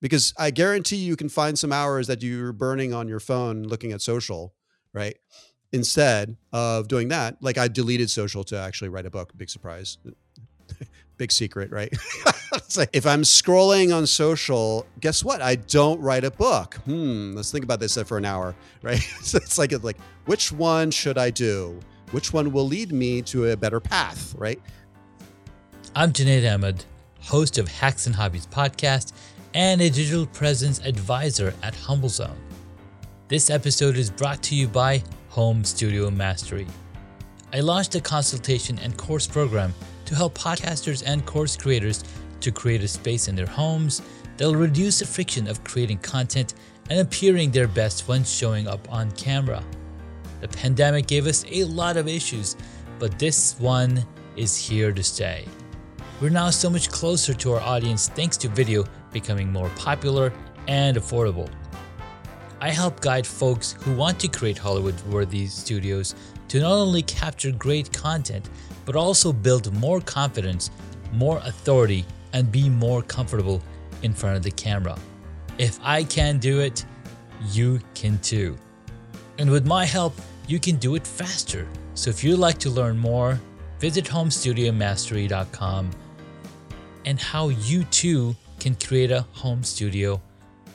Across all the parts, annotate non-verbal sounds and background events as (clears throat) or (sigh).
because I guarantee you can find some hours that you're burning on your phone looking at social, right? Instead of doing that, like I deleted social to actually write a book. Big surprise. (laughs) Big secret, right? (laughs) like if I'm scrolling on social, guess what? I don't write a book. Hmm, let's think about this for an hour, (laughs) right? so it's like it's like which one should I do? Which one will lead me to a better path, right? I'm Junaid Ahmed, host of Hacks and Hobbies podcast and a digital presence advisor at HumbleZone. This episode is brought to you by Home Studio Mastery. I launched a consultation and course program to help podcasters and course creators to create a space in their homes that'll reduce the friction of creating content and appearing their best when showing up on camera. The pandemic gave us a lot of issues, but this one is here to stay. We're now so much closer to our audience thanks to video becoming more popular and affordable. I help guide folks who want to create Hollywood worthy studios to not only capture great content, but also build more confidence, more authority, and be more comfortable in front of the camera. If I can do it, you can too. And with my help, you can do it faster. So if you'd like to learn more, visit homestudiomastery.com and how you too can create a home studio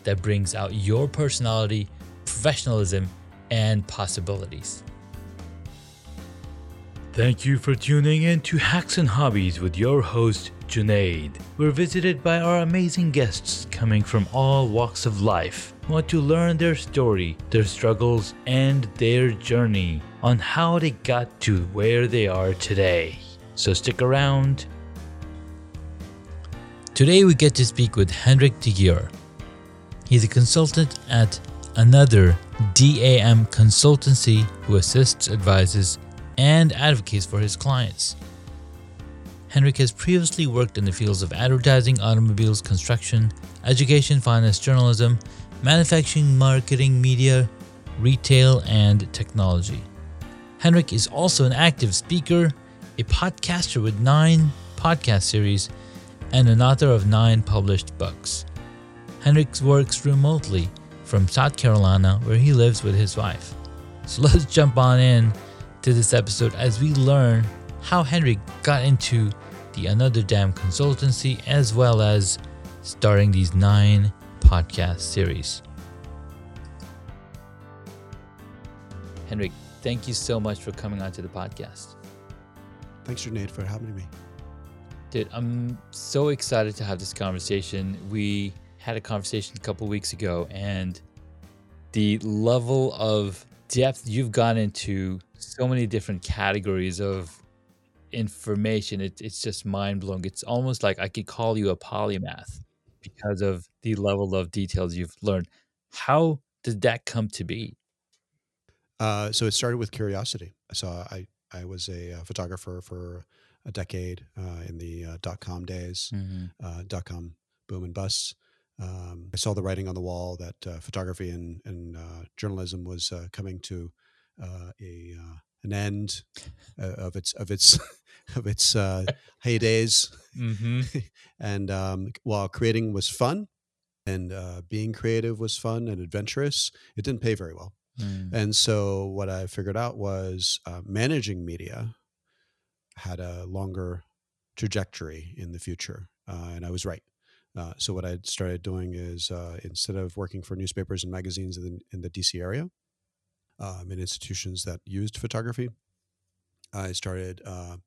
that brings out your personality, professionalism, and possibilities. Thank you for tuning in to Hacks and Hobbies with your host, Junaid. We're visited by our amazing guests coming from all walks of life who want to learn their story, their struggles, and their journey on how they got to where they are today. So stick around Today we get to speak with Hendrik de. He's a consultant at another DAM consultancy who assists, advises, and advocates for his clients. Hendrik has previously worked in the fields of advertising, automobiles, construction, education, finance, journalism, manufacturing, marketing, media, retail, and technology. Hendrik is also an active speaker, a podcaster with nine podcast series, and an author of nine published books. Hendricks works remotely from South Carolina, where he lives with his wife. So (laughs) let's jump on in to this episode as we learn how Henrik got into the Another Damn consultancy as well as starting these nine podcast series. Henrik, thank you so much for coming onto the podcast. Thanks, Junaid, for having me. Dude, I'm so excited to have this conversation. We had a conversation a couple weeks ago, and the level of depth you've gone into so many different categories of information, it, it's just mind blowing. It's almost like I could call you a polymath because of the level of details you've learned. How did that come to be? Uh, so it started with curiosity. So I I was a, uh, photographer for a decade uh, in the uh, dot com days, mm-hmm. Uh, dot com boom and bust. Um, I saw the writing on the wall that uh, photography and, and uh, journalism was coming to a an end of its of its (laughs) of its heydays. Mm-hmm. (laughs) and um, while creating was fun, and being creative was fun and adventurous, it didn't pay very well. Mm. And so what I figured out was uh, managing media had a longer trajectory in the future, uh, and I was right. Uh, so what I started doing is uh, instead of working for newspapers and magazines in the, in the DC area, um, in institutions that used photography, I started uh,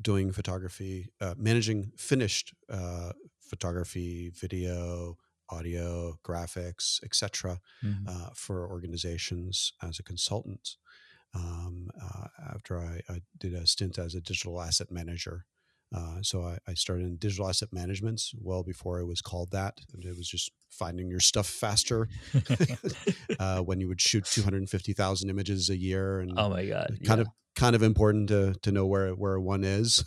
doing photography, uh, managing finished uh, photography, video, audio, graphics, etc., mm-hmm. for organizations as a consultant um, uh, after I, I, did a stint as a digital asset manager. Uh, so I, I, started in digital asset management well before it was called that. And it was just finding your stuff faster (laughs) (laughs) uh, when you would shoot 250,000 images a year. And oh my God. Kind yeah. of kind of important to, to know where, where one is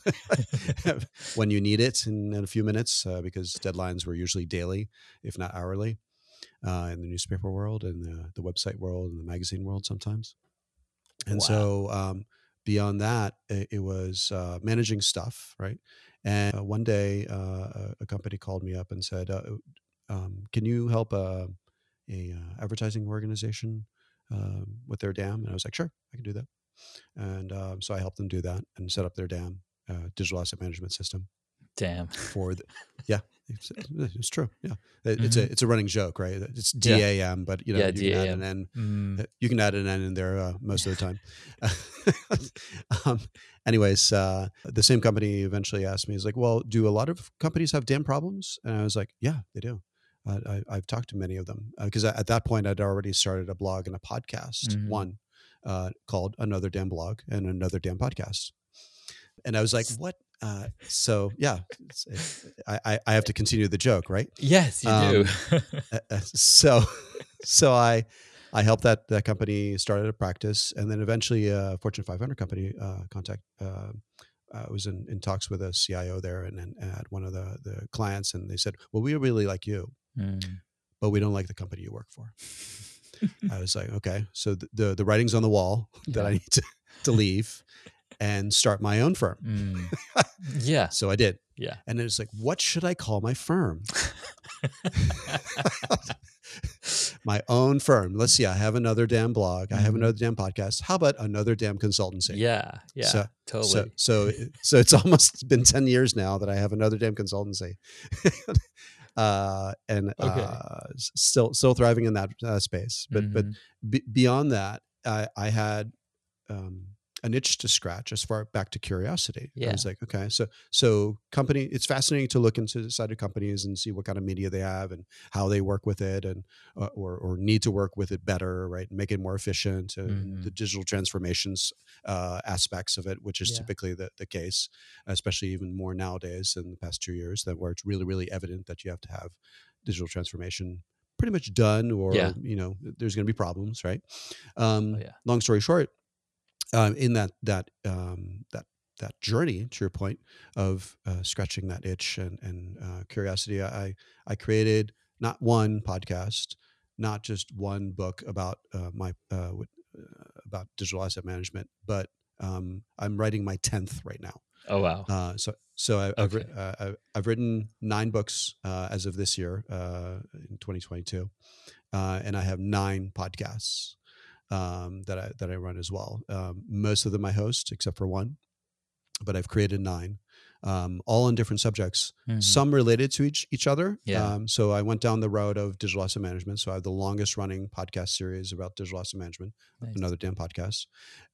(laughs) when you need it in, in a few minutes uh, because deadlines were usually daily, if not hourly, uh, in the newspaper world and the, the website world and the magazine world sometimes. And wow. so um, beyond that, it, it was uh, managing stuff, right? And uh, one day, uh, a company called me up and said, uh, um, can you help a, a uh, advertising organization um, with their DAM? And I was like, sure, I can do that. And um, so I helped them do that and set up their DAM, uh, digital asset management system. Damn. (laughs) For the, yeah, it's, it's, true. Yeah, it, it's a it's a running joke, right? It's DAM, but you know Yeah, you can add an N. Mm, Uh, You can add an N in there uh, most of the time. (laughs) (laughs) um, anyways, uh, the same company eventually asked me, "Is like, well, do a lot of companies have DAM problems?" And I was like, "Yeah, they do." Uh, I, I've talked to many of them because at that point I'd already started a blog and a podcast, Mhm. one uh, called Another Damn Blog and Another Damn Podcast. And I was like, "What?" Uh, so yeah, it's- it- I, I I have to continue the joke, right? yes, you Um, do. Uh, uh, so (laughs) so i i helped that that company started a practice and then eventually a fortune 500 company uh contact uh, I was in, in talks with a CIO there and, and at one of the, the clients, and they said, "Well, we really like you, Mm, but we don't like the company you work for." (laughs) I was like, "Okay, so the the, the writing's on the wall (laughs) that I need to, to leave and start my own firm." mm. (laughs) yeah, So I did, yeah. and it's like, "What should I call my firm?" (laughs) (laughs) my own firm. Let's see. I have another damn blog. I have Mhm. another damn podcast. How about another damn consultancy? yeah, yeah, So- totally. So, so, so it's almost been ten years now that I have another damn consultancy, uh, and Okay. uh, still, still thriving in that uh, space. But, but Mhm. be, beyond that, I, I had um, an itch to scratch as far back to curiosity. I was like, okay, so so company, it's fascinating to look into the side of companies and see what kind of media they have and how they work with it, and uh, or or need to work with it better, right? Make it more efficient. And Mhm. the digital transformations uh, aspects of it, which is Yeah. typically the the case, especially even more nowadays in the past two years, that where it's really really evident that you have to have digital transformation pretty much done or Yeah. you know there's going to be problems right um Oh, yeah. long story short um, in that that um, that that journey to your point of uh, scratching that itch and and uh, curiosity I I created not one podcast not just one book about uh, my uh, uh, about digital asset management but um, I'm writing my 10th right now Oh wow. uh, so so I, Okay. uh, I've I've written nine books uh, as of this year uh, in 2022, uh, and I have nine podcasts um, that I that I run as well. Um, most of them I host, except for one, but I've created nine, um, all on different subjects. Mhm. Some related to each each other. Yeah. Um, so I went down the road of digital asset management. So I have the longest running podcast series about digital asset management Nice. another damn podcast.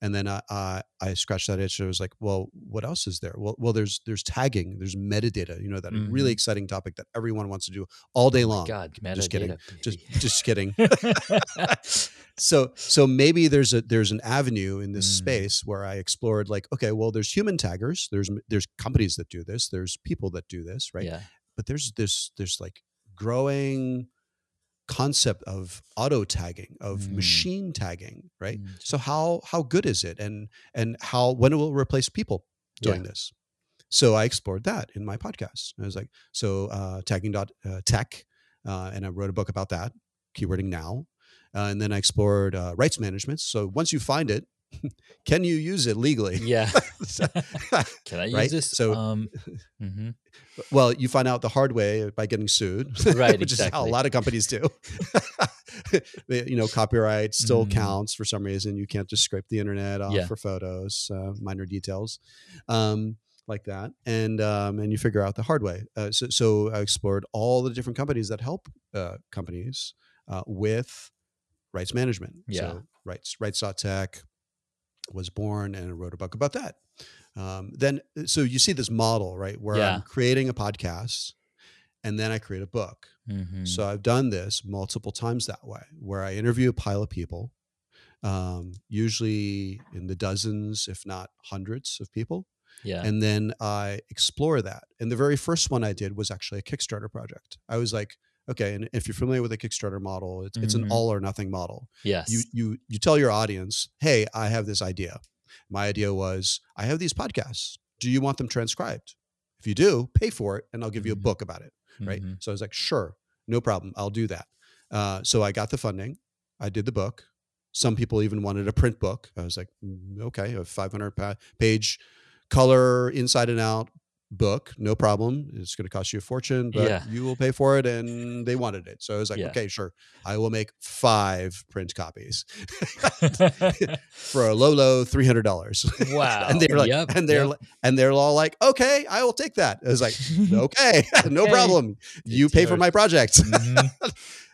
And then I, I, I scratched that itch. I was like, well, what else is there? Well, well, there's there's tagging, there's metadata. You know that really Mhm. exciting topic that everyone wants to do all day Oh long. God, just kidding. metadata, Just just kidding. (laughs) (laughs) (laughs) so so maybe there's a there's an avenue in this Mm. space where I explored like, okay, well, there's human taggers, there's there's companies that do this, there's people that do this, right? Yeah. But there's this there's like growing concept of auto tagging of Mm. machine tagging right Mm, so how how good is it and and how when it will replace people doing this so i explored that in my podcast i was like so uh tagging dot uh, tech uh, and i wrote a book about that keywording now uh, and then i explored uh, rights management so once you find it (laughs) can you use it legally Yeah. (laughs) (laughs) Can I use Right? this? So- um, mhm. well you find out the hard way by getting sued Right, which is how a lot of companies do you know copyright still Mm. counts for some reason you can't just scrape the internet off Yeah. for photos uh, minor details um, like that and um, and you figure out the hard way uh, so, so i explored all the different companies that help uh, companies uh, with rights management Yeah. so rights rights.tech was born and wrote a book about that um, then so you see this model right where Yeah. i'm creating a podcast and then i create a book Mhm. so I've done this multiple times that way, where I interview a pile of people, um, usually in the dozens, if not hundreds of people, yeah. and then I explore that. And the very first one I did was actually a Kickstarter project. I was like, okay, and if you're familiar with the Kickstarter model, it's, it's an Mhm. all or nothing model. yes. You you you tell your audience, hey, I have this idea. My idea was I have these podcasts. Do you want them transcribed? If you do, pay for it, and I'll give you a Mhm. book about it right? Mhm. So I was like, sure, no problem, I'll do that. Uh, so I got the funding, I did the book. Some people even wanted a print book. I was like, "Mm, okay, a 500 pa- page color inside and out book, no problem. It's going to cost you a fortune, but Yeah. you will pay for it. And they wanted it. So I was like, Yeah. okay, sure. I will make five print copies (laughs) for a (laughs) low, low $300. (laughs) wow. and they're like, Yep, and they're yep. and they're all like, okay, I will take that. I was like, okay, no problem. You It's pay for my project. Mhm.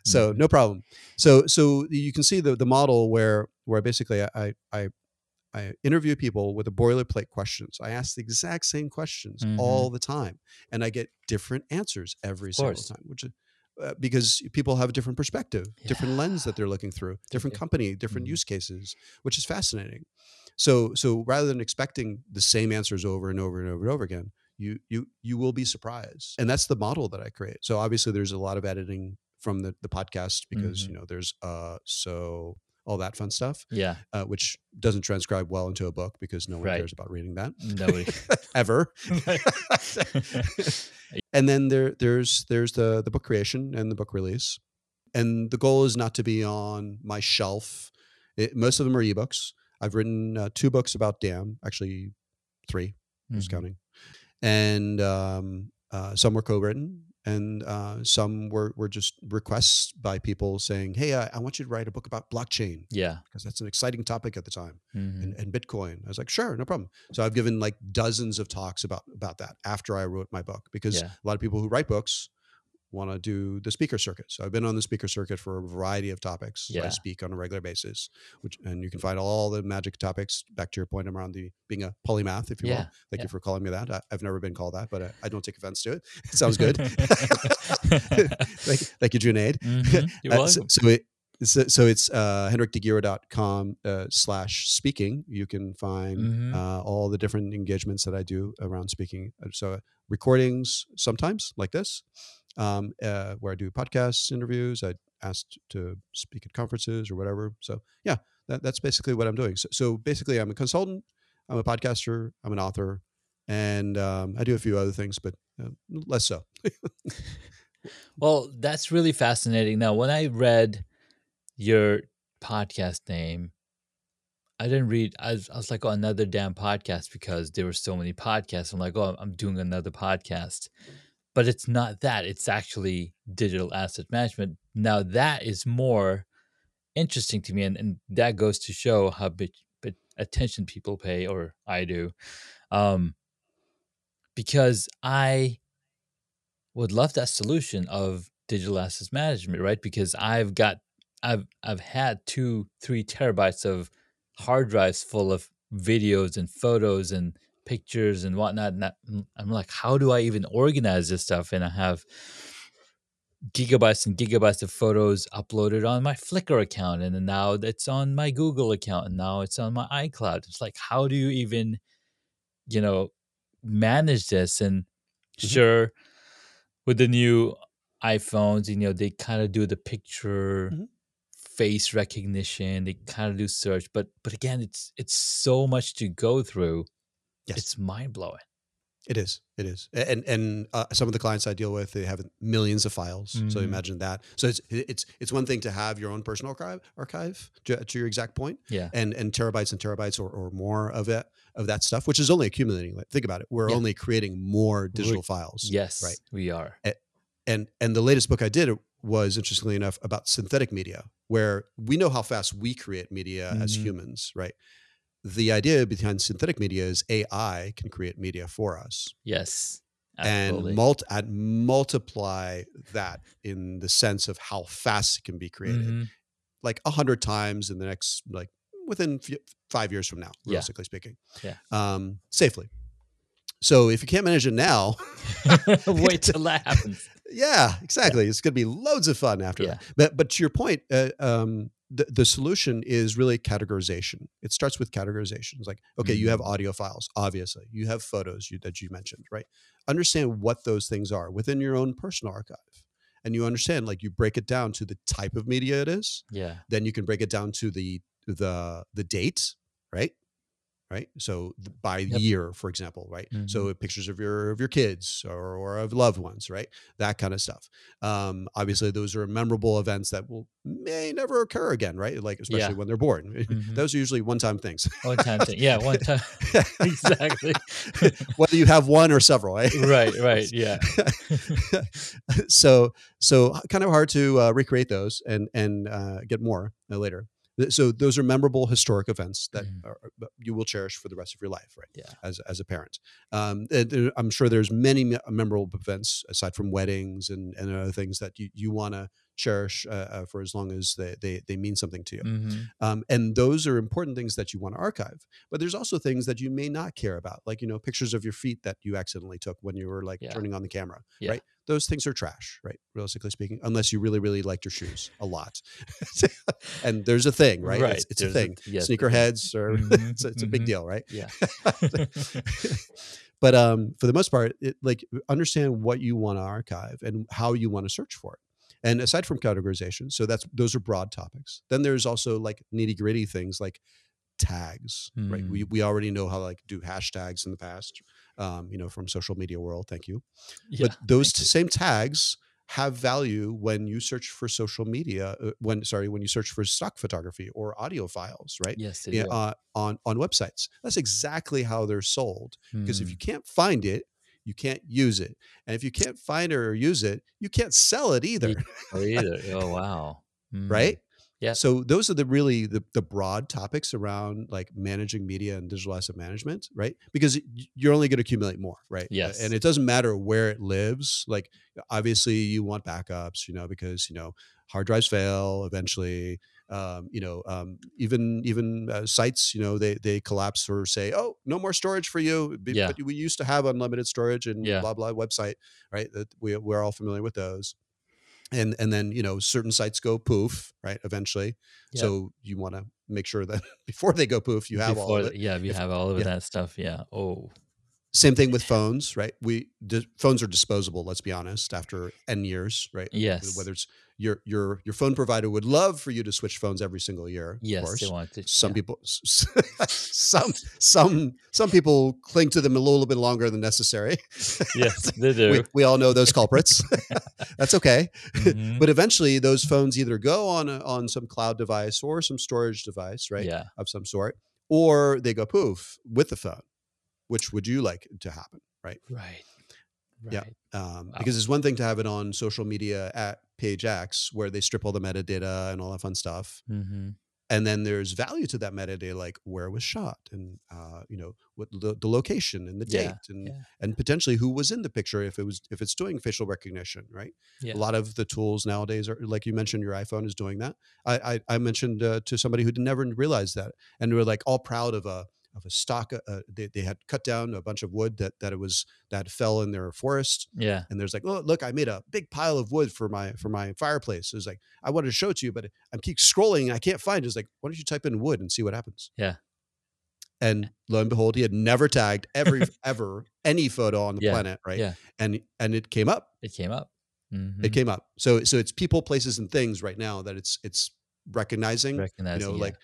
so no problem. So so you can see the the model where where basically I I I interview people with the boilerplate questions. I ask the exact same questions Mhm. all the time, and I get different answers every single course. time, which is. Uh, because people have a different perspective, different lens that they're looking through, different company, different Mhm. use cases, which is fascinating. So, so rather than expecting the same answers over and over and over and over again, you you you will be surprised, and that's the model that I create. So obviously, there's a lot of editing from the the podcast because Mhm. you know there's uh so all that fun stuff, yeah. uh, which doesn't transcribe well into a book because no one Right. cares about reading that Nobody. (laughs) ever. (laughs) (laughs) and then there there's there's the the book creation and the book release, and the goal is not to be on my shelf. It, most of them are ebooks. I've written uh, two books about Dam, actually three, who's Mhm. counting, and um, uh, some were co-written, and uh, some were were just requests by people saying, "Hey, I, I want you to write a book about blockchain Yeah. because that's an exciting topic at the time." Mhm. and, and Bitcoin. I was like, sure, no problem. So I've given like dozens of talks about about that after I wrote my book because Yeah. a lot of people who write books want to do the speaker circuit. So I've been on the speaker circuit for a variety of topics. I speak on a regular basis, which and you can find all the magic topics. Back to your point around the being a polymath, if you Yeah, will. Thank yeah. you for calling me that. I, I've never been called that, but I, I don't take offense to it. (laughs) It sounds good. (laughs) thank, thank you, Junaid. Mhm. (laughs) You're Uh, so, so it so, so it's uh, henrikdegyor.com uh, slash speaking. You can find Mhm. uh, all the different engagements that I do around speaking. So recordings sometimes like this, um, uh, where I do podcasts, interviews. I asked to speak at conferences or whatever. So yeah, that, that's basically what I'm doing. So, so basically, I'm a consultant. I'm a podcaster. I'm an author, and um, I do a few other things, but uh, less so. (laughs) Well, that's really fascinating. Now, when I read your podcast name, I didn't read. I was, I was like, oh, another damn podcast because there were so many podcasts. I'm like, oh, I'm doing another podcast, but it's not that. It's actually digital asset management. Now that is more interesting to me, and, and that goes to show how bit attention people pay, or I do, um, because I would love that solution of digital assets management, right? Because I've got I've I've had two, three terabytes of hard drives full of videos and photos and pictures and whatnot. And I'm like, how do I even organize this stuff? And I have gigabytes and gigabytes of photos uploaded on my Flickr account, and then now it's on my Google account, and now it's on my iCloud. It's like, how do you even, you know, manage this? And Mhm. sure, with the new iPhones, you know, they kind of do the picture Mhm. face recognition, they kind of do search, but but again, it's it's so much to go through. Yes. It's mind blowing. It is. It is. And and uh, some of the clients I deal with, they have millions of files. So Mhm. imagine that. So it's it's it's one thing to have your own personal archive archive to, to your exact point, Yeah. and and terabytes and terabytes or, or more of it of that stuff, which is only accumulating. Like, think about it. We're Yeah. only creating more digital files. Yes, Right. we are. And and the latest book I did was interestingly enough about synthetic media, where we know how fast we create media as Mhm. humans, right? The idea behind synthetic media is AI can create media for us Yes. Absolutely. and mult- and multiply that in the sense of how fast it can be created Mhm. like a hundred times in the next like within f- five years from now Yeah. realistically speaking Yeah. um safely so if you can't manage it now (laughs) (laughs) Wait till that happens. yeah exactly it's going to be loads of fun after Yeah. that but but to your point uh, um the, the solution is really categorization. It starts with categorization. It's like okay you mm-hmm. have audio files obviously. You have photos you, that you mentioned right? Understand what those things are within your own personal archive. And you understand like you break it down to the type of media it is. Yeah. then you can break it down to the the the date right right so by Yep. year for example right so pictures of your of your kids or, or of loved ones right that kind of stuff um obviously those are memorable events that will may never occur again, right? Like especially Yeah. when they're born. (laughs) Mhm. Those are usually one-time things. One time thing. Yeah, one time. (laughs) exactly. (laughs) Whether you have one or several, eh? right, right. Yeah. so so kind of hard to uh, recreate those and and uh, get more uh, later. So those are memorable historic events that Mhm. are, you will cherish for the rest of your life, right? Yeah. As as a parent, um, I'm sure there's many memorable events aside from weddings and and other things that you you want to cherish uh, uh, for as long as they, they they mean something to you. hmm Um, and those are important things that you want to archive. But there's also things that you may not care about, like you know pictures of your feet that you accidentally took when you were like Yeah. turning on the camera, Yeah. right? Those things are trash, right? Realistically speaking, unless you really really liked your shoes a lot. (laughs) and there's a thing, right? Right. (laughs) It's, it's a thing. yes. Sneakerheads or Mhm, it's, a- it's a big deal, right? Yeah. (laughs) but um, for the most part, it, like understand what you want to archive and how you want to search for it. And aside from categorization, so that's those are broad topics. Then there's also like nitty gritty things like tags, right? We we already know how to like do hashtags in the past, um, you know, from social media world. Thank you. yeah. but those t- same tags have value when you search for social media. Uh, when sorry, when you search for stock photography or audio files, right? Yes, they Yeah, do. uh, on on websites. That's exactly how they're sold. Because if Mm. you can't find it, you can't use it, and if you can't find it or use it, you can't sell it either, Or either. Oh wow. Mm. right? Yeah. So those are the really the, the broad topics around like managing media and digital asset management, right? Because you're only going to accumulate more, right? Yes. And it doesn't matter where it lives. Like obviously you want backups, you know, because you know hard drives fail eventually. Um, you know, um, even even uh, sites, you know, they they collapse or say, oh, no more storage for you. Be- Yeah. But we used to have unlimited storage and Yeah. blah blah website, right? That we we're all familiar with those and and then you know certain sites go poof right eventually so you want to make sure that (laughs) before they go poof you have all of it Yeah, we If- have all of that stuff. Yeah. Oh. same thing with phones right we di- phones are disposable let's be honest after n years right Yes. whether it's your your your phone provider would love for you to switch phones every single year Yes, of course they want to. some yeah. people (laughs) some some some people cling to them a little bit longer than necessary (laughs) Yes, they do. we, we all know those culprits (laughs) that's okay Mhm. but eventually those phones either go on a, on some cloud device or some storage device right Yeah. of some sort or they go poof with the phone which would you like to happen right Right. Yeah. Um, Wow. because it's one thing to have it on social media at page x where they strip all the metadata and all that fun stuff Mm-hmm. and then there's value to that metadata like where it was shot and uh, you know what the, the location and the Yeah, date and yeah. and potentially who was in the picture if it was if it's doing facial recognition right Yeah. a lot of the tools nowadays are like you mentioned your iphone is doing that i i, I mentioned uh, to somebody who never realized that and they were like all proud of a of a stock uh, uh, they, they had cut down a bunch of wood that that it was that fell in their forest Yeah. and there's like oh look i made a big pile of wood for my for my fireplace it was like i wanted to show it to you but i keep scrolling and i can't find it it's like why don't you type in wood and see what happens Yeah. and lo and behold he had never tagged every (laughs) ever any photo on the Yeah, planet right yeah. and and it came up It came up. Mhm. it came up so so it's people places and things right now that it's it's recognizing Recognizing. you know yeah. like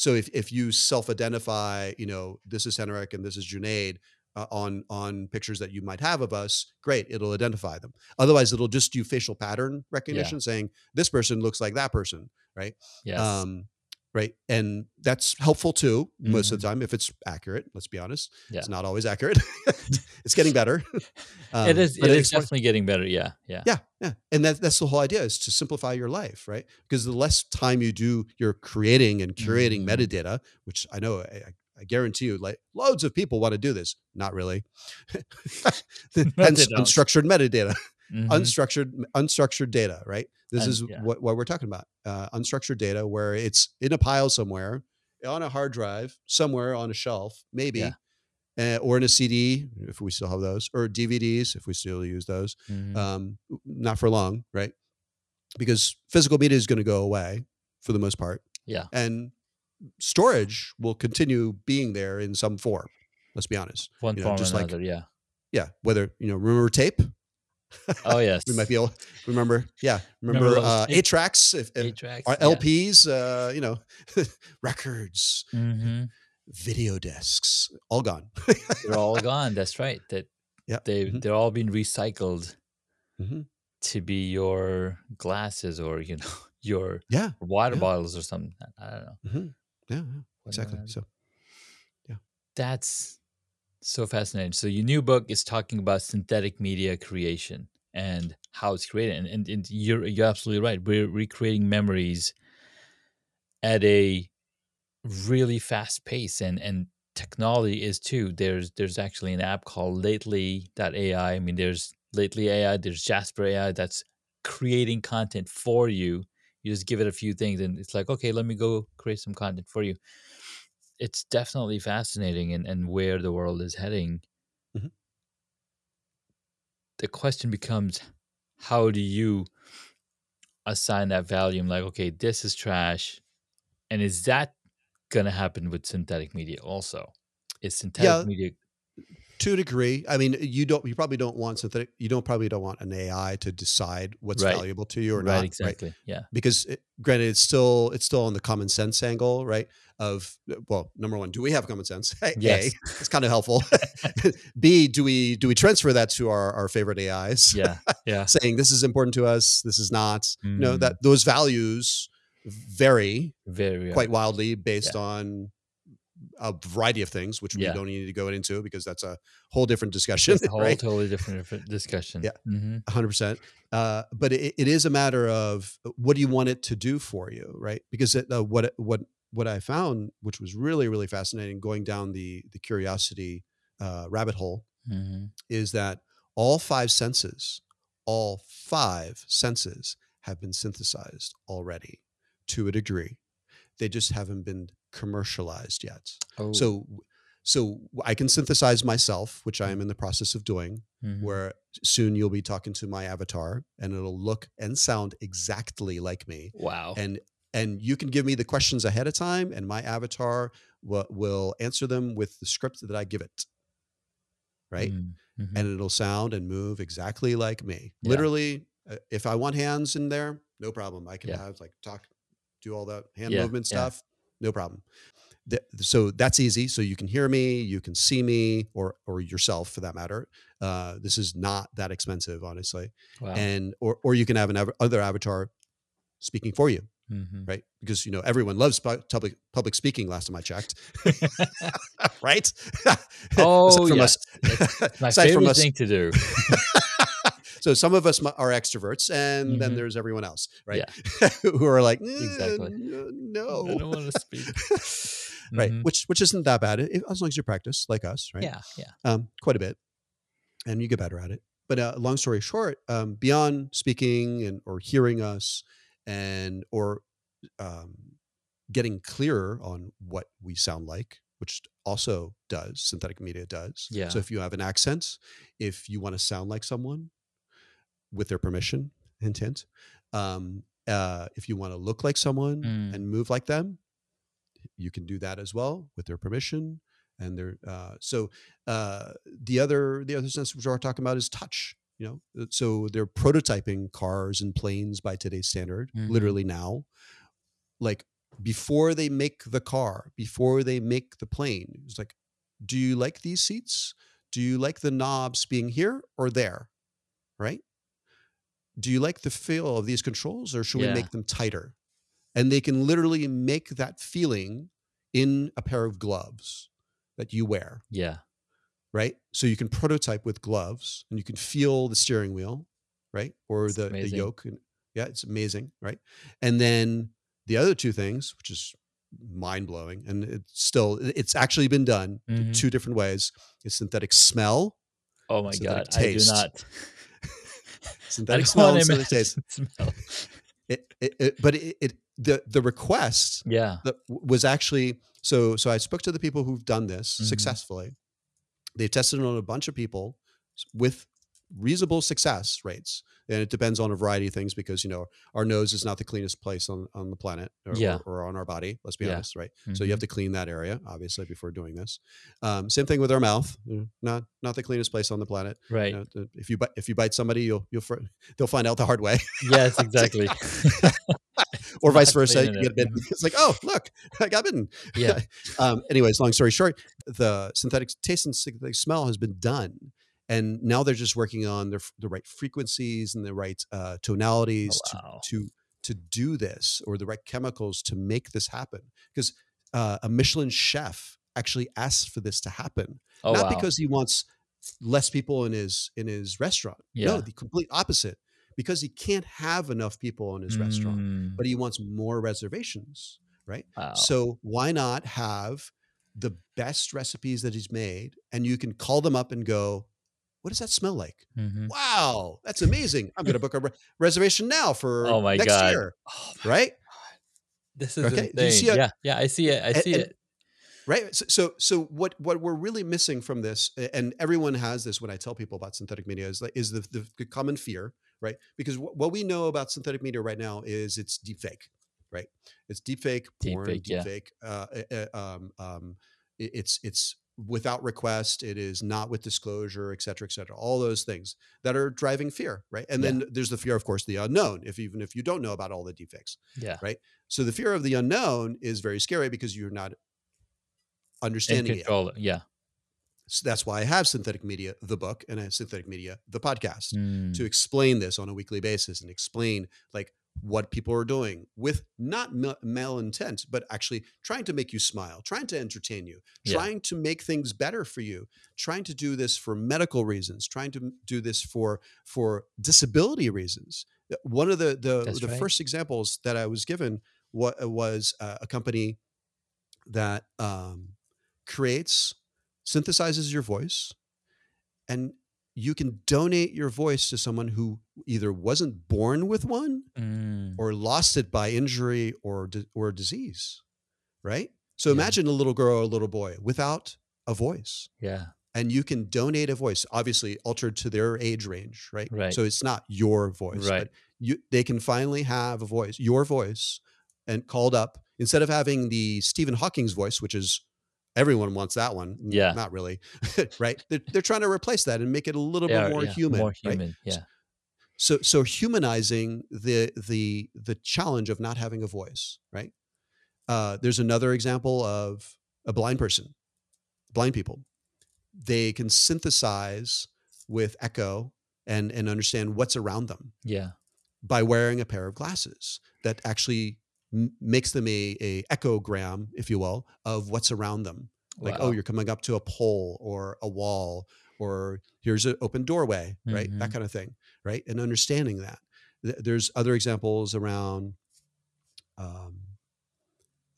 so if, if you self-identify you know this is henrik and this is junaid uh, on on pictures that you might have of us great it'll identify them. Otherwise it'll just do facial pattern recognition saying this person looks like that person right? Yes. um right and that's helpful too most of the time if it's accurate let's be honest Mm-hmm. Yeah. it's not always accurate (laughs) it's getting better (laughs) Um, it is. It is it's definitely getting better. Yeah. Yeah. yeah, yeah, and that, that's the whole idea is to simplify your life, right? Because the less time you do, you're creating and curating Mhm. metadata, which I know, I, I- guarantee you, like loads of people want to do this. Not really. (laughs) Hence, unstructured metadata, Mhm. unstructured, unstructured data, right? This And- is yeah. what, what we're talking about. Uh, unstructured data, where it's in a pile somewhere, on a hard drive, somewhere on a shelf, maybe. Yeah. Uh, or in a CD, if we still have those, or DVDs, if we still use those Mhm. um, not for long, right? Because physical media is going to go away for the most part, yeah. and storage will continue being there in some form. Let's be honest. One you know, form just or like- another. yeah. Yeah, whether you know, remember tape? Oh yes. (laughs) We might be able remember. Yeah, Remember remember, uh, eight tracks, if, if, Eight tracks. or LPs, uh, you know, (laughs) records, hmm video discs, all gone. They're all gone. That's right. That (laughs) Yeah. they Mhm. they're all being recycled Mhm. to be your glasses or you know your Yeah. water Yeah. bottles or something. I don't know. hmm Yeah. yeah, Exactly. So yeah, That's so fascinating. So your new book is talking about synthetic media creation and how it's created. And, and, and you're you're absolutely right. We're recreating memories at a really fast pace and and technology is too. There's there's actually an app called lately.ai. I mean there's lately AI, there's Jasper AI that's creating content for you. You just give it a few things and it's like, okay, let me go create some content for you. It's definitely fascinating and, and where the world is heading. Mhm. The question becomes how do you assign that value? I'm like, okay, this is trash. And is that gonna happen with synthetic media also? Is synthetic Yeah. media to a degree, I mean, you don't, you probably don't want synthetic, you don't probably don't want an AI to decide what's Right. valuable to you or right not. exactly. Yeah. Because it, granted, it's still, it's still on the common sense angle, right? Of, well, number one, do we have common sense? (laughs) A, Yes. (laughs) it's kind of helpful. (laughs) B, do we, do we transfer that to our, our favorite AIs? Yeah. Yeah. saying this is important to us, this is not. You know Mm, that those values vary very quite wildly based on a variety of things, which we Yeah. don't need to go into because that's a whole different discussion, It's (laughs) a whole right? totally different, discussion. Yeah. hmm hundred percent. Uh, but it, it is a matter of what do you want it to do for you, right? Because it, uh, what what what I found, which was really really fascinating, going down the the curiosity uh, rabbit hole, hmm is that all five senses, all five senses have been synthesized already to a degree. They just haven't been commercialized yet. Oh. So so I can synthesize myself, which I am in the process of doing mhm. where soon you'll be talking to my avatar and it'll look and sound exactly like me wow. and and you can give me the questions ahead of time and my avatar will, will answer them with the script that i give it right Mm, mhm. and it'll sound and move exactly like me Yeah. literally uh, if i want hands in there no problem i can Yeah. have like talk do all that hand Yeah, movement stuff no problem. So that's easy. So you can hear me you can see me or or yourself for that matter. Uh, this is not that expensive honestly. Wow. and or or you can have an av- other avatar speaking for you Mhm. right? Because you know everyone loves pu- public public speaking last time i checked. (laughs) (laughs) Right? (laughs) Oh, yes. us- My favorite thing to do. So some of us are extroverts and then Mhm. there's everyone else right (laughs) who are like "Eh, Exactly. no I don't want to speak. (laughs) right Mhm. which which isn't that bad if, as long as you practice like us right Yeah. Yeah. um, quite a bit, and you get better at it. But uh, long story short, um, beyond speaking and or hearing us, and or um, getting clearer on what we sound like, which also does synthetic media does. Yeah. So if you have an accent, if you want to sound like someone, with their permission, hint. Um, uh, if you want to look like someone Mm. and move like them, you can do that as well with their permission and their uh, so uh, the other the other sense which we're talking about is touch you know Uh, so they're prototyping cars and planes by today's standard Mhm. literally now like before they make the car before they make the plane it's like do you like these seats do you like the knobs being here or there right do you like the feel of these controls or should Yeah. we make them tighter and they can literally make that feeling in a pair of gloves that you wear Yeah. right so you can prototype with gloves and you can feel the steering wheel right or It's the, the yoke and yeah it's amazing right and then the other two things which is mind-blowing and it's still it's actually been done Mhm. two different ways is synthetic smell Oh my god. I do not. Synthetic smell and synthetic taste smell. it, it, it, but it, it the the request Yeah. was actually so so i spoke to the people who've done this Mhm. successfully they tested it on a bunch of people with reasonable success rates and it depends on a variety of things because you know our nose is not the cleanest place on, on the planet or, Yeah. or, or on our body let's be Yeah. honest right so you have Mhm. to clean that area obviously before doing this um, same thing with our mouth not not the cleanest place on the planet right. you know, if you bite if you bite somebody you'll you'll they'll find out the hard way yes, (laughs) exactly. (laughs) or vice versa. You get it. bitten. (laughs) It's like, oh, look, I got bitten. Yeah. um, anyways, long story short, the synthetic taste and synthetic smell has been done. And now they're just working on the, the right frequencies and the right uh, tonalities Oh, wow. to, to to do this or the right chemicals to make this happen because uh, a michelin chef actually asks for this to happen Oh not wow. because he wants less people in his in his restaurant Yeah. no the complete opposite because he can't have enough people in his restaurant Mm, but he wants more reservations right wow. so why not have the best recipes that he's made and you can call them up and go what does that smell like Mhm. wow that's amazing i'm going to book a re- reservation now for Oh my next God. year Oh my right This is Okay, do you insane. see a- yeah, yeah, I see it. I see and- it. right so, so so what what we're really missing from this and everyone has this when i tell people about synthetic media is like is the, the, the common fear right because wh- what we know about synthetic media right now is it's deepfake right it's deepfake porn Deepfake, yeah. deepfake uh, uh, uh, um, um, it's it's without request it is not with disclosure et cetera et cetera all those things that are driving fear right and Yeah. then there's the fear of course the unknown if even if you don't know about all the defects Yeah. Right. So the fear of the unknown is very scary because you're not understanding it. Yeah. So that's why I have synthetic media, the book, and I have synthetic media, the podcast, Mm, to explain this on a weekly basis and explain like what people are doing with not mal- malintent, but actually trying to make you smile, trying to entertain you, Yeah. trying to make things better for you, trying to do this for medical reasons, trying to do this for for disability reasons. Uh, One of the the, That's the right. first examples that I was given wa- was uh, a company that um, creates synthesizes your voice and you can donate your voice to someone who either wasn't born with one mm, or lost it by injury or or disease right so Yeah. imagine a little girl or a little boy without a voice yeah. and you can donate a voice obviously altered to their age range right Right. so it's not your voice Right. but you they can finally have a voice your voice and called up instead of having the stephen hawking's voice which is everyone wants that one Yeah. not really (laughs) right they're, they're trying to replace that and make it a little Yeah, bit more yeah, human More right? human. Yeah. so so humanizing the the the challenge of not having a voice right uh, there's another example of a blind person blind people they can synthesize with echo and and understand what's around them Yeah. by wearing a pair of glasses that actually m- makes them a, a echogram if you will of what's around them like oh you're coming up to a pole or a wall or here's an open doorway right that Mhm. kind of thing right and understanding that Th- there's other examples around um,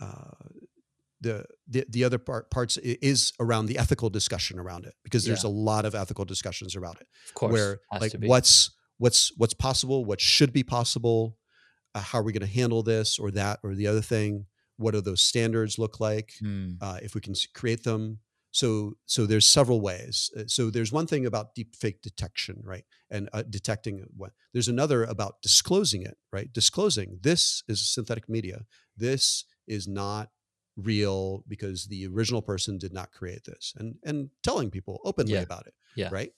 uh, the, the the other part parts is around the ethical discussion around it because there's Yeah. a lot of ethical discussions around it Of course. where like what's what's what's possible what should be possible uh, how are we going to handle this or that or the other thing? What do those standards look like Mm, uh, if we can create them? So so there's several ways. Uh, so there's one thing about deep fake detection right and uh, detecting what there's another about disclosing it right? Disclosing this is synthetic media. This is not real because the original person did not create this and and telling people openly Yeah. about it Yeah. right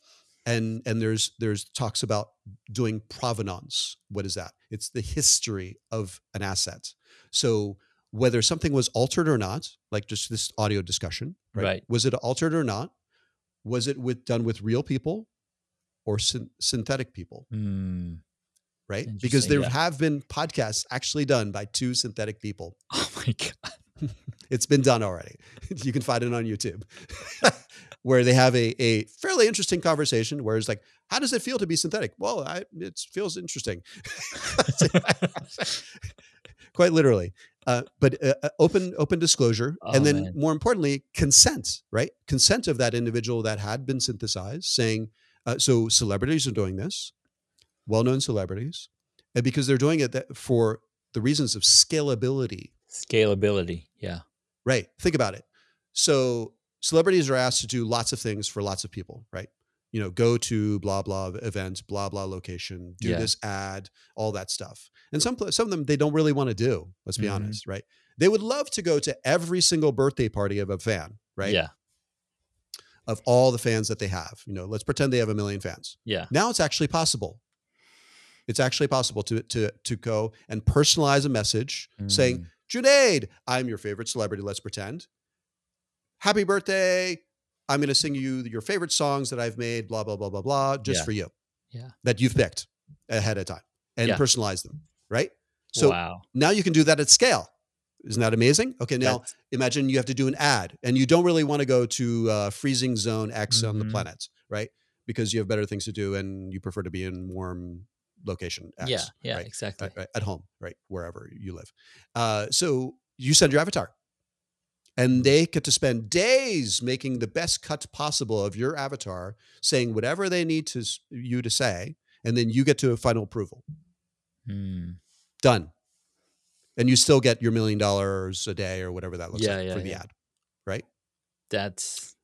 and and there's there's talks about doing provenance what is that it's the history of an asset so whether something was altered or not like just this audio discussion right, Right. was it altered or not was it with done with real people or syn- synthetic people mm. right because there yeah. have been podcasts actually done by two synthetic people Oh my (laughs) god. It's been done already. you can find it on YouTube, (laughs) where they have a, a fairly interesting conversation. Where it's like, how does it feel to be synthetic? Well, I, it feels interesting, (laughs) quite literally. Uh, but uh, uh, open open disclosure, Oh, and then man. more importantly, consent. Right, consent of that individual that had been synthesized, saying, uh, so celebrities are doing this, well known celebrities, and because they're doing it that, for the reasons of scalability Scalability. Yeah. Right. Think about it. So celebrities are asked to do lots of things for lots of people, right? You know, go to blah blah event, blah blah location, do Yeah. this ad, all that stuff. And some some of them they don't really want to do. Let's be Mhm. honest, right? They would love to go to every single birthday party of a fan, right? Yeah. Of all the fans that they have. You know, let's pretend they have a million fans. Yeah. Now it's actually possible. It's actually possible to to to go and personalize a message saying, Mm. Junaid, I'm your favorite celebrity. Let's pretend. Happy birthday. I'm going to sing you your favorite songs that I've made, blah, blah, blah, blah, blah, just Yeah. for you Yeah. that you've picked ahead of time and Yeah. personalize them. Right. So wow. now you can do that at scale. Isn't that amazing? Okay, now That's- imagine you have to do an ad and you don't really want to go to uh, freezing zone X on the Mhm. planet, right? Because you have better things to do and you prefer to be in warm location X. yeah, yeah, right? exactly. At, right, at home, right? Wherever you live. Uh, so you send your avatar and they get to spend days making the best cut possible of your avatar, saying whatever they need to you to say, and then you get to a final approval. Hmm. Done. And you still get your million dollars a day or whatever that looks Yeah, like yeah, for the yeah. ad, right? That's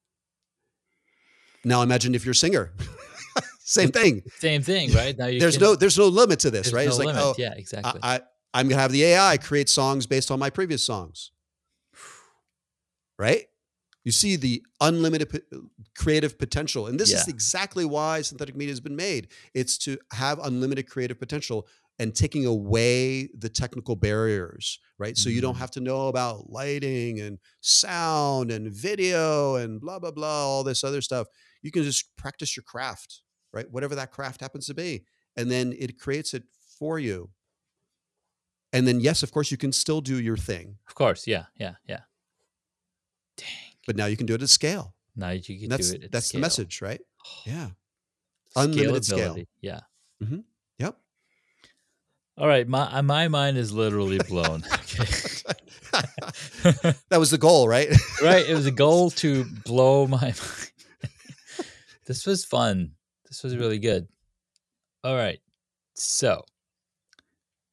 Now imagine if you're a singer. (laughs) Same thing. same thing, (laughs) right? Now you There's can- no there's no limit to this, right? no it's like, limit. oh, yeah, exactly. I, I I'm gonna have the AI create songs based on my previous songs. Right? You see the unlimited creative potential. And this is exactly why synthetic media has been made. It's to have unlimited creative potential and taking away the technical barriers, right? So you don't Mhm. have to know about lighting and sound and video and blah, blah, blah, all this other stuff. You can just practice your craft, right? Whatever that craft happens to be. And then it creates it for you. And then, yes, of course, you can still do your thing, of course, yeah, yeah, yeah. Dang. but now you can do it at scale. Now you can And that's do it. At that's scale. the message, right? (sighs) Yeah. Unlimited scale. Yeah. Mhm. Yep. All right, my my mind is literally blown. (laughs) (laughs) that was the goal, right? right, it was a goal (laughs) to blow my mind. this was fun. This was really good. All right. So,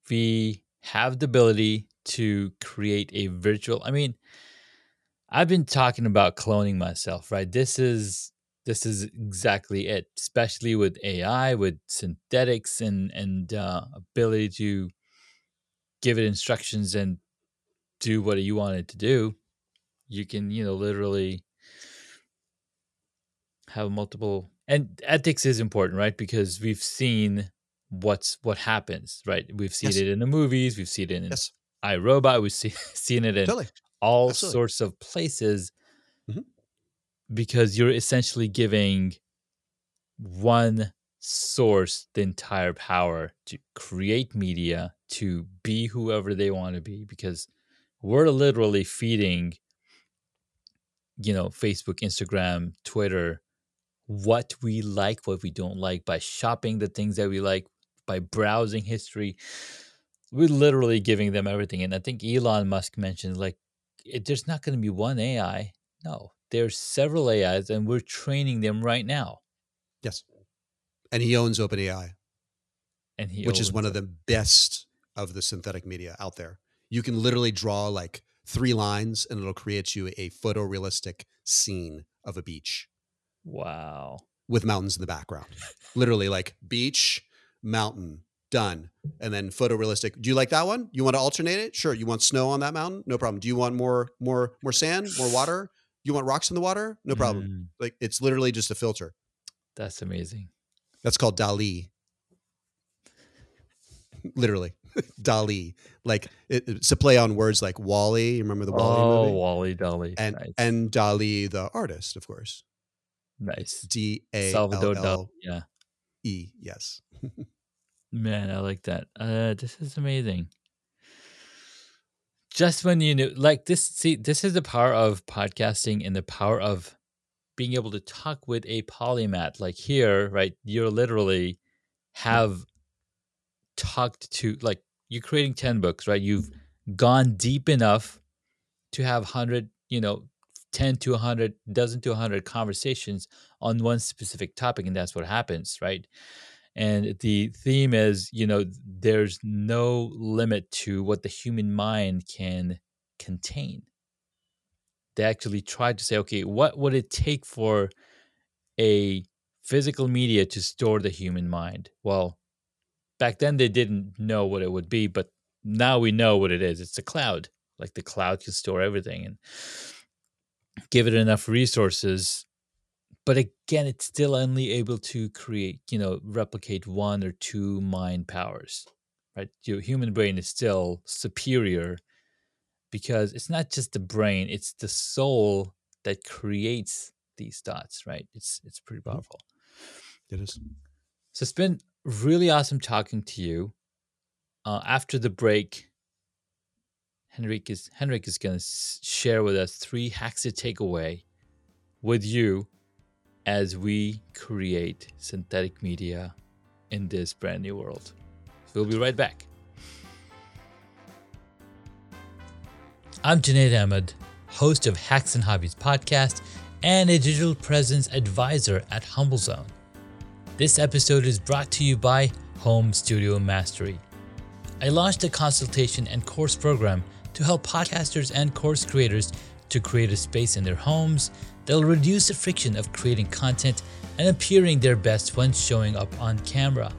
we have the ability to create a virtual I mean, I've been talking about cloning myself, right? This is this is exactly it, especially with AI, with synthetics and and uh, ability to give it instructions and do what you want it to do. You can, you know, literally have multiple and ethics is important, right? Because we've seen what's what happens, right? We've seen Yes. it in the movies, we've seen it in yes, iRobot, we've see, (laughs) seen it in totally. all Absolutely. sorts of places Mhm. because you're essentially giving one source the entire power to create media to be whoever they want to be because we're literally feeding you know facebook instagram twitter what we like what we don't like by shopping the things that we like by browsing history. We're literally giving them everything and i think elon musk mentioned like it, there's not going to be one ai no there's several ais and we're training them right now. Yes. And he owns OpenAI, and he which is one of the best of the synthetic media out there. You can literally draw like three lines and it'll create you a photorealistic scene of a beach wow with mountains in the background. literally like beach, mountain, done. And then photorealistic. Do you like that one? You want to alternate it? Sure. You want snow on that mountain? No problem. Do you want more more more sand, more water? You want rocks in the water? No problem. Mm, Like it's literally just a filter. that's amazing That's called DALL-E. Literally, (laughs) DALL-E. Like it, it's a play on words like WALL-E. You remember the WALL-E oh movie? wally Dali. And nice. and Dali, the artist, of course. Nice D A salvador dali yeah E. Yes. (laughs) Man, I like that. Uh, this is amazing. Just when you knew, like this, see, this is the power of podcasting and the power of being able to talk with a polymath. Like here, right? You're literally have talked to, like, you're creating 10 books, right? You've gone deep enough to have 100, you know, 10 to 100, dozen to 100 conversations on one specific topic. And that's what happens, right? and the theme is you know there's no limit to what the human mind can contain they actually tried to say okay what would it take for a physical media to store the human mind well back then they didn't know what it would be but now we know what it is it's a cloud like the cloud can store everything and give it enough resources but again it's still only able to create you know replicate one or two mind powers right your human brain is still superior because it's not just the brain it's the soul that creates these thoughts right it's it's pretty Mhm. powerful It is. so it's been really awesome talking to you uh, after the break, Henrik is Henrik is going to share with us three hacks to take away with you as we create synthetic media in this brand new world. We'll be right back. I'm Junaid Ahmed, host of Hacks and Hobbies podcast and a digital presence advisor at HumbleZone. This episode is brought to you by Home Studio Mastery. I launched a consultation and course program to help podcasters and course creators to create a space in their homes that'll reduce the friction of creating content and appearing their best when showing up on camera.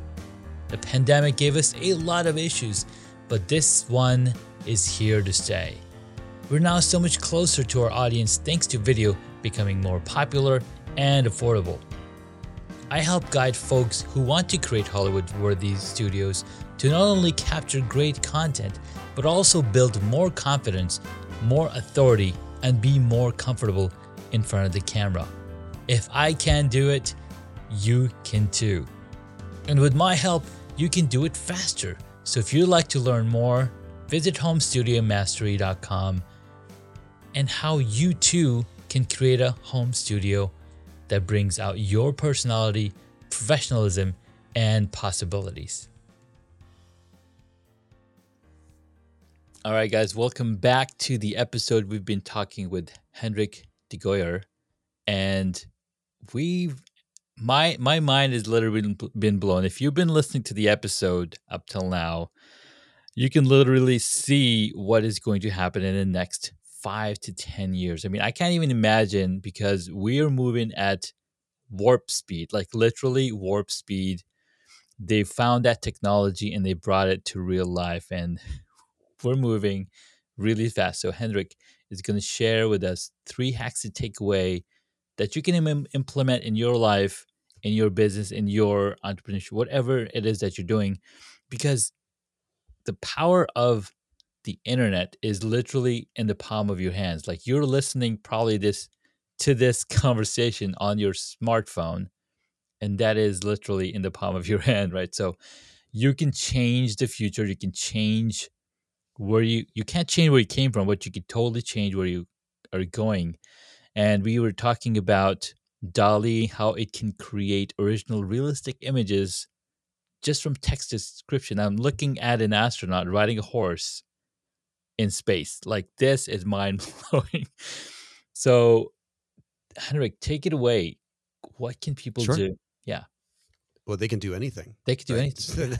The pandemic gave us a lot of issues, but this one is here to stay. We're now so much closer to our audience thanks to video becoming more popular and affordable. I help guide folks who want to create Hollywood worthy studios to not only capture great content, but also build more confidence, more authority, and be more comfortable in front of the camera. If I can do it, you can too. And with my help, you can do it faster. So if you'd like to learn more, visit homestudiomastery.com and how you too can create a home studio that brings out your personality, professionalism, and possibilities. All right, guys, welcome back to the episode. We've been talking with Hendrik de Gyor, and we've my my mind has literally been blown. If you've been listening to the episode up till now, you can literally see what is going to happen in the next five to 10 years. I mean, I can't even imagine because we are moving at warp speed, like literally warp speed. They found that technology and they brought it to real life, and we're moving really fast. So, Hendrik is going to share with us three hacks to take away that you can Im- implement in your life, in your business, in your entrepreneurship, whatever it is that you're doing, because the power of the internet is literally in the palm of your hands. Like you're listening probably this to this (laughs) conversation on your smartphone and that is literally in the palm of your (laughs) hand, right? So you can change the future, you can change where you you can't change where you came from, but you can totally change where you are going. And we were talking about DALL-E, how it can create original realistic images just from text description. I'm looking at an astronaut riding a horse in space. Like this is mind blowing. (laughs) so, Henrik, take it away. What can people sure. do? Yeah. Well, they can do anything. They can do right? anything.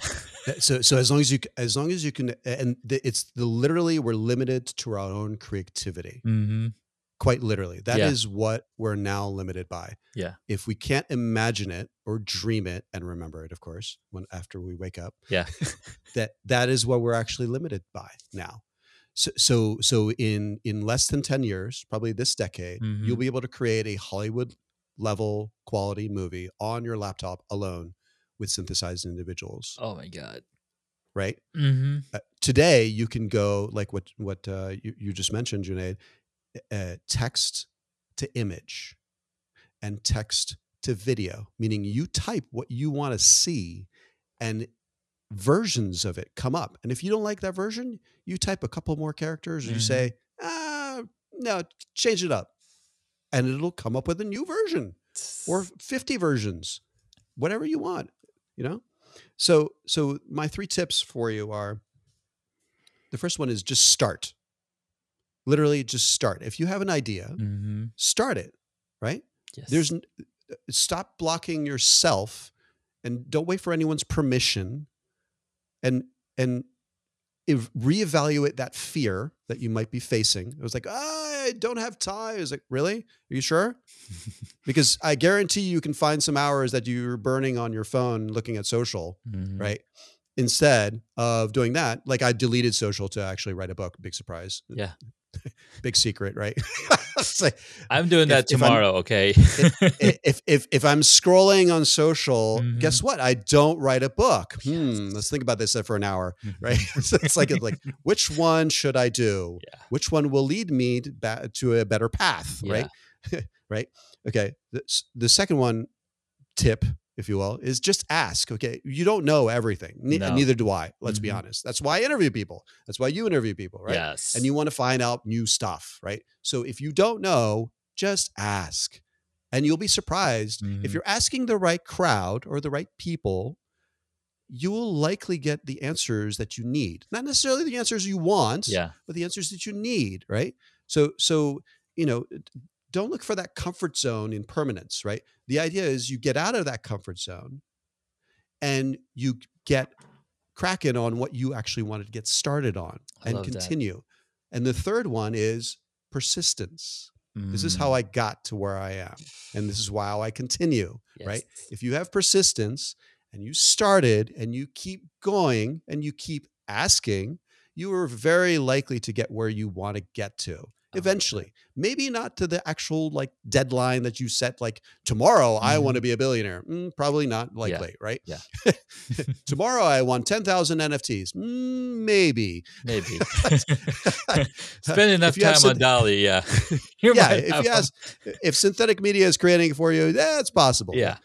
so, so as long as you, as long as you can, and it's the, literally we're limited to our own creativity. Mm-hmm. Quite literally, that yeah. is what we're now limited by. Yeah. If we can't imagine it or dream it and remember it, of course, when after we wake up. Yeah. (laughs) that that is what we're actually limited by now so, so so in in less than 10 years probably this decade mm-hmm. you'll be able to create a hollywood level quality movie on your laptop alone with synthesized individuals oh my god right mm-hmm. uh, today you can go like what what uh, you, you just mentioned Junaid, uh, text to image and text to video meaning you type what you want to see and versions of it come up. And if you don't like that version, you type a couple more characters or mm-hmm. you say, ah, no, change it up. And it'll come up with a new version or 50 versions, whatever you want, you know? So, so my three tips for you are the first one is just start. Literally just start. If you have an idea, mm-hmm. start it, right? Yes. There's uh, stop blocking yourself and don't wait for anyone's permission and and reevaluate that fear that you might be facing. It was like, I don't have time. I was like, really? Are you sure? (laughs) because I guarantee you can find some hours that you're burning on your phone looking at social, mm-hmm. right? Instead of doing that, like I deleted social to actually write a book. Big surprise. Yeah. (laughs) big secret, right? (laughs) (laughs) like, I'm doing that tomorrow. If okay. (laughs) if, if, if if I'm scrolling on social, mm-hmm. guess what? I don't write a book. Hmm. (laughs) Hmm. Let's think about this for an hour, mm-hmm. right? so it's like it's like which one should I do? Yeah. Which one will lead me to, to a better path? Yeah. Right. right. Okay. The, the second one tip if you will, is just ask. Okay, you don't know everything. Ne- No. Neither do I. Let's be Mhm. honest. That's why I interview people. That's why you interview people, right? Yes. And you want to find out new stuff, right? So if you don't know, just ask, and you'll be surprised Mhm. if you're asking the right crowd or the right people. You will likely get the answers that you need, not necessarily the answers you want, yeah. but the answers that you need, right? So so you know, don't look for that comfort zone in permanence, right? The idea is you get out of that comfort zone and you get cracking on what you actually wanted to get started on I and love that. continue. And the third one is persistence. This is Mm, how I got to where I am, and this is why I continue. right? If you have persistence and you started and you keep going and you keep asking, you are very likely to get where you want to get to. Eventually. Maybe not to the actual like deadline that you set, like tomorrow I Mhm. want to be a billionaire. Mm, probably not likely, right? yeah. (laughs) tomorrow I want 10,000 NFTs. Mm, maybe. Maybe. (laughs) (laughs) Spend enough time some- on DALL-E, yeah. You yeah, if you ask, if synthetic media is creating it for you, that's possible. Yeah.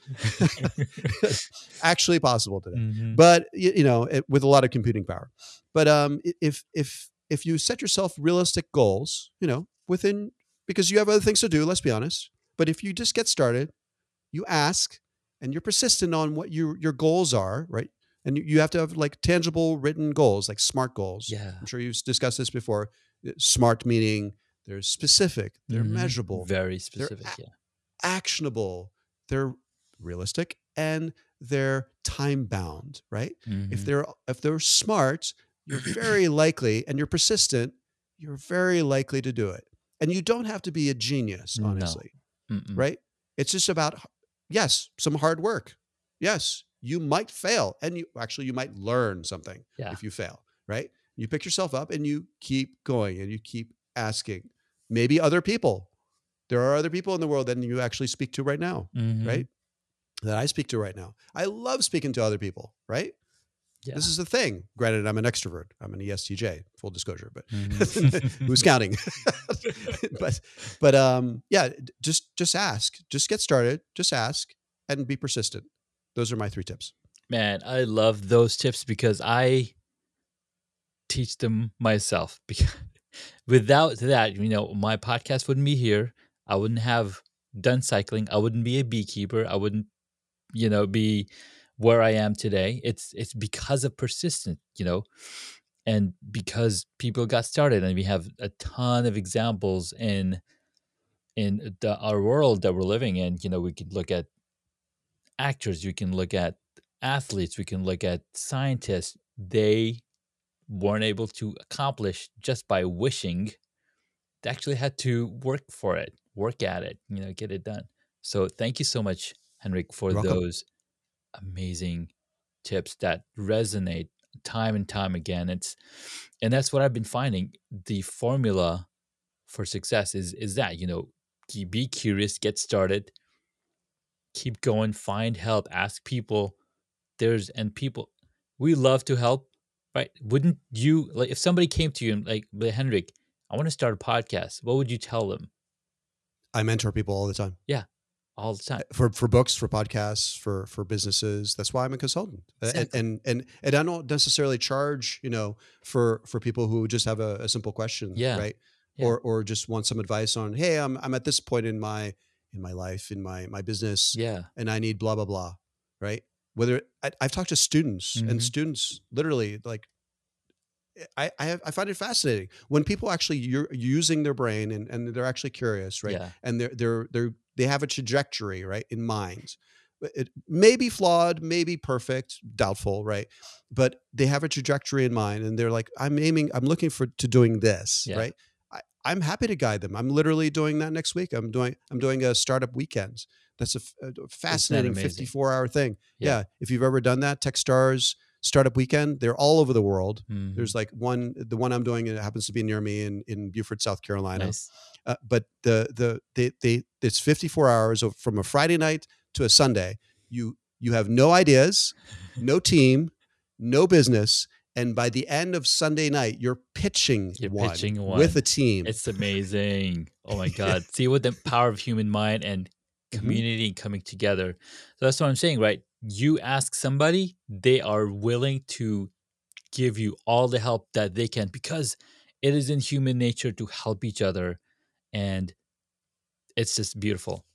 Actually possible today. Mhm. but y- you know it, with a lot of computing power but um if if if you set yourself realistic goals you know within because you have other things to do let's be honest but if you just get started you ask and you're persistent on what your your goals are right and you, have to have like tangible written goals like smart goals yeah. i'm sure you've discussed this before Uh, smart meaning they're specific they're Mhm. measurable Very specific, a- yeah. actionable they're realistic and they're time bound right if Mhm. they're if they're smart you're (clears throat) very likely and you're persistent you're very likely to do it and you don't have to be a genius No. honestly Mm-mm. right it's just about yes some hard work yes you might fail and you actually you might learn something Yeah. if you fail right you pick yourself up and you keep going and you keep asking maybe other people there are other people in the world than you actually speak to right now Mhm. right that i speak to right now i love speaking to other people right Yeah. this is the thing. Granted, I'm an extrovert. I'm an ESTJ, full disclosure, but Mhm. (laughs) who's counting? (laughs) but but um yeah, just just ask. Just get started. Just ask and be persistent. Those are my three tips. Man, I love those tips because I teach them myself. (laughs) Because without that, you know, my podcast wouldn't be here. I wouldn't have done cycling. I wouldn't be a beekeeper. I wouldn't, you know, be where I am today. It's it's because of persistence, you know, and because people got started, and we have a ton of examples in in the, our world that we're living in. You know, we could look at actors. You can look at athletes. We can look at scientists. They weren't able to accomplish just by wishing. They actually had to work for it, work at it, you know, get it done. So thank you so much, Henrik, for welcome. those amazing tips that resonate time and time again. It's and that's what I've been finding. The formula for success is is that, you know, be curious, get started, keep going, find help, ask people. There's and people we love to help, right? Wouldn't you like if somebody came to you and like, "But Henrik, I want to start a podcast. What would you tell them I mentor people all the time all the time? for for books, for podcasts, for for businesses. That's why I'm a consultant, A- and and and, and I don't necessarily charge, you know, for for people who just have a, a simple question, Yeah. right, Yeah. or or just want some advice on, hey, I'm I'm at this point in my in my life in my my business, Yeah. and I need blah blah blah, right? Whether I, I've talked to students Mhm. and students literally like I I, have, I find it fascinating when people actually you're using their brain and, and they're actually curious, right? Yeah. And they're they're they're they have a trajectory right in mind. It may be flawed, maybe perfect, doubtful, right? But they have a trajectory in mind, and they're like, "I'm aiming, I'm looking for to doing this, Yeah. right?" I, I'm happy to guide them. I'm literally doing that next week. I'm doing I'm doing a startup weekends. That's a fascinating 54 hour thing. Yeah. Yeah. If you've ever done that, Techstars startup weekend, they're all over the world. Mhm. There's like one, the one I'm doing, it happens to be near me in, in Beaufort, South Carolina. nice. Uh, but the, the, they, they, it's 54 hours of, from a Friday night to a Sunday. You, you have no ideas, no (laughs) team, no business. And by the end of Sunday night, you're pitching, You're one, pitching with a team. It's amazing. Oh my (laughs) God. See what the power of human mind and community and coming together. So that's what I'm saying, right? You ask somebody, they are willing to give you all the help that they can because it is in human nature to help each other and it's just beautiful.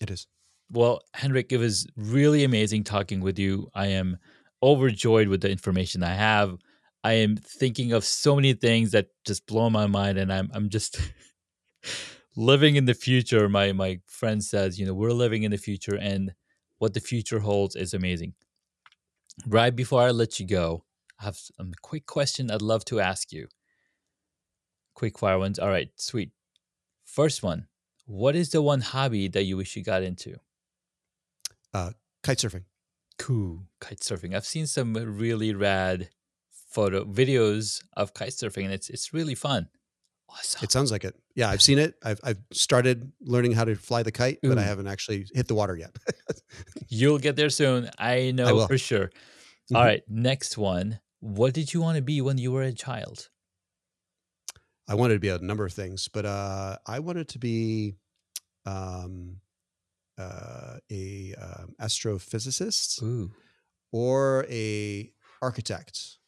It is. Well, Henrik, it was really amazing talking with you. I am overjoyed with the information I have. I am thinking of so many things that just blow my mind, and I'm I'm just (laughs) living in the future. My my friend says, you know, we're living in the future, and what the future holds is amazing. Right before I let you go, I have a quick question I'd love to ask you. Quick fire ones. All right, sweet. First one. What is the one hobby that you wish you got into? Uh, kite surfing. Cool. Kite surfing. I've seen some really rad photo videos of kite surfing and it's it's really fun. Awesome. It sounds like it. Yeah, I've seen it. I've I've started learning how to fly the kite, but I haven't actually hit the water yet. (laughs) You'll get there soon. I know I for sure. Mm-hmm. All right, next one. What did you want to be when you were a child? I wanted to be a number of things, but uh, I wanted to be um, uh, a um, astrophysicist Ooh. or a architect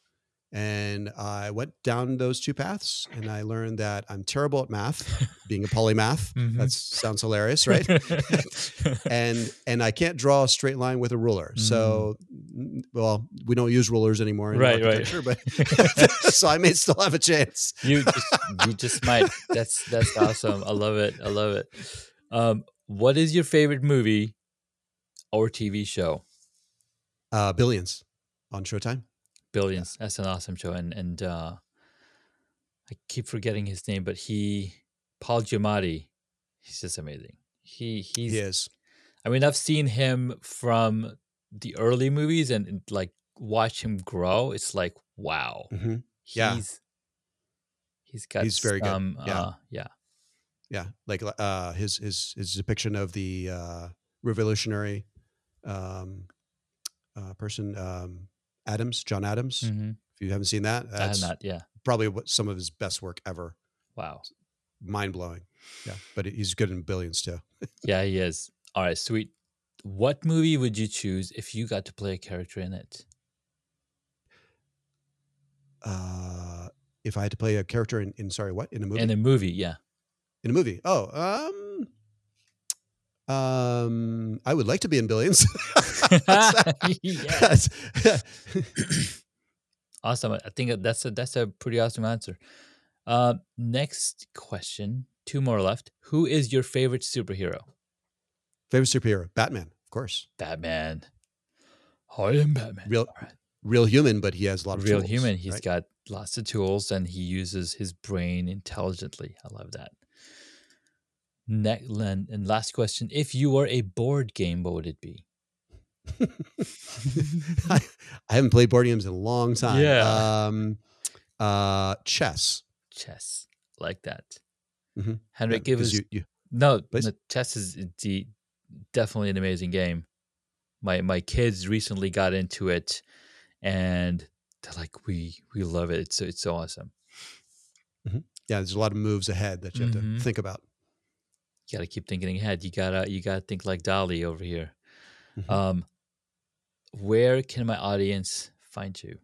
and I went down those two paths and I learned that I'm terrible at math, (laughs) being a polymath. mm-hmm. That sounds hilarious, right? (laughs) and and I can't draw a straight line with a ruler. Mm. So well, we don't use rulers anymore in right, architecture, right. but (laughs) so I may still have a chance. you just you just might. That's that's awesome. I love it. I love it. Um, what is your favorite movie or TV show? Uh, Billions on Showtime. Billions. That's an awesome show, and and uh, I keep forgetting his name, but he Paul Giamatti. He's just amazing. He he's. He is. I mean, I've seen him from the early movies, and, and like watch him grow. It's like wow. Mm-hmm. Yeah. He's he's got. He's very some, good. Yeah. Uh, yeah. Yeah, like uh, his his his depiction of the uh, revolutionary um, uh, person. Um, Adams, John Adams. Mm-hmm. If you haven't seen that, that's not, yeah. probably what some of his best work ever. Wow. Mind blowing. Yeah. But he's good in billions too. (laughs) yeah, he is. All right, sweet. What movie would you choose if you got to play a character in it? Uh, if I had to play a character in, in sorry, what? In a movie? In a movie, yeah. In a movie. Oh, um, um, I would like to be in billions. (laughs) (laughs) awesome. I think that's a that's a pretty awesome answer. Uh, next question. Two more left. Who is your favorite superhero? Favorite superhero? Batman, of course. Batman. I am Batman. Real, right. real human, but he has a lot of real tools, human. He's right? got lots of tools, and he uses his brain intelligently. I love that. Next, and last question: If you were a board game, what would it be? (laughs) I, I, haven't played board games in a long time. Yeah. Um, uh, chess. Chess, like that. Mm-hmm. Henrik, yeah, give us. You, you, no, no, chess is the, definitely an amazing game. My my kids recently got into it, and they're like, "We we love it. It's it's so awesome." Mm-hmm. Yeah, there's a lot of moves ahead that you have mm-hmm. to think about got to keep thinking ahead. You gotta you gotta think like DALL-E over here. Mm-hmm. Um, where can my audience find you?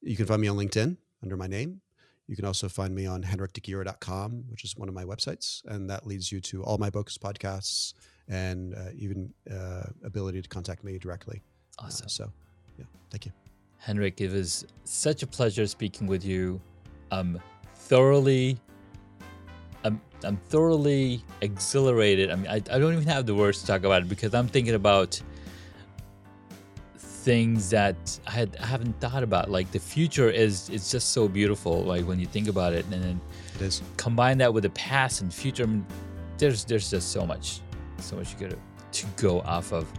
You can find me on LinkedIn under my name. You can also find me on henrikdegyor.com, which is one of my websites, and that leads you to all my books, podcasts, and uh, even uh, ability to contact me directly. Uh, awesome. Uh, so, yeah, thank you, Henrik. It was such a pleasure speaking with you. I'm thoroughly I'm I'm thoroughly exhilarated. I mean, I, I don't even have the words to talk about it because I'm thinking about things that I had I haven't thought about. Like the future is it's just so beautiful. Like when you think about it, and then it is combine that with the past and future. I mean, there's there's just so much, so much you got to go off of.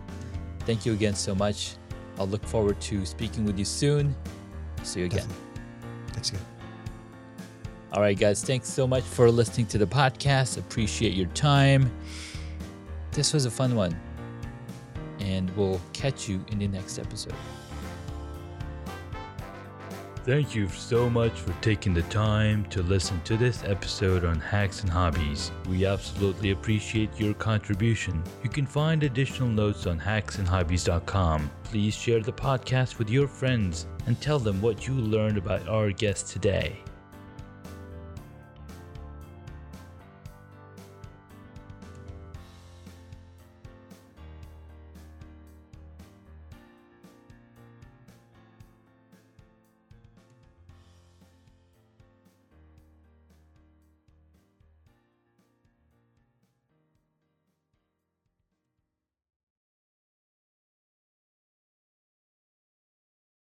Thank you again so much. I'll look forward to speaking with you soon. See you again. Definitely. Thanks again. All right, guys, thanks so much for listening to the podcast. Appreciate your time. This was a fun one, and we'll catch you in the next episode. Thank you so much for taking the time to listen to this episode on hacks and hobbies. We absolutely appreciate your contribution. You can find additional notes on hacksandhobbies.com. Please share the podcast with your friends and tell them what you learned about our guest today.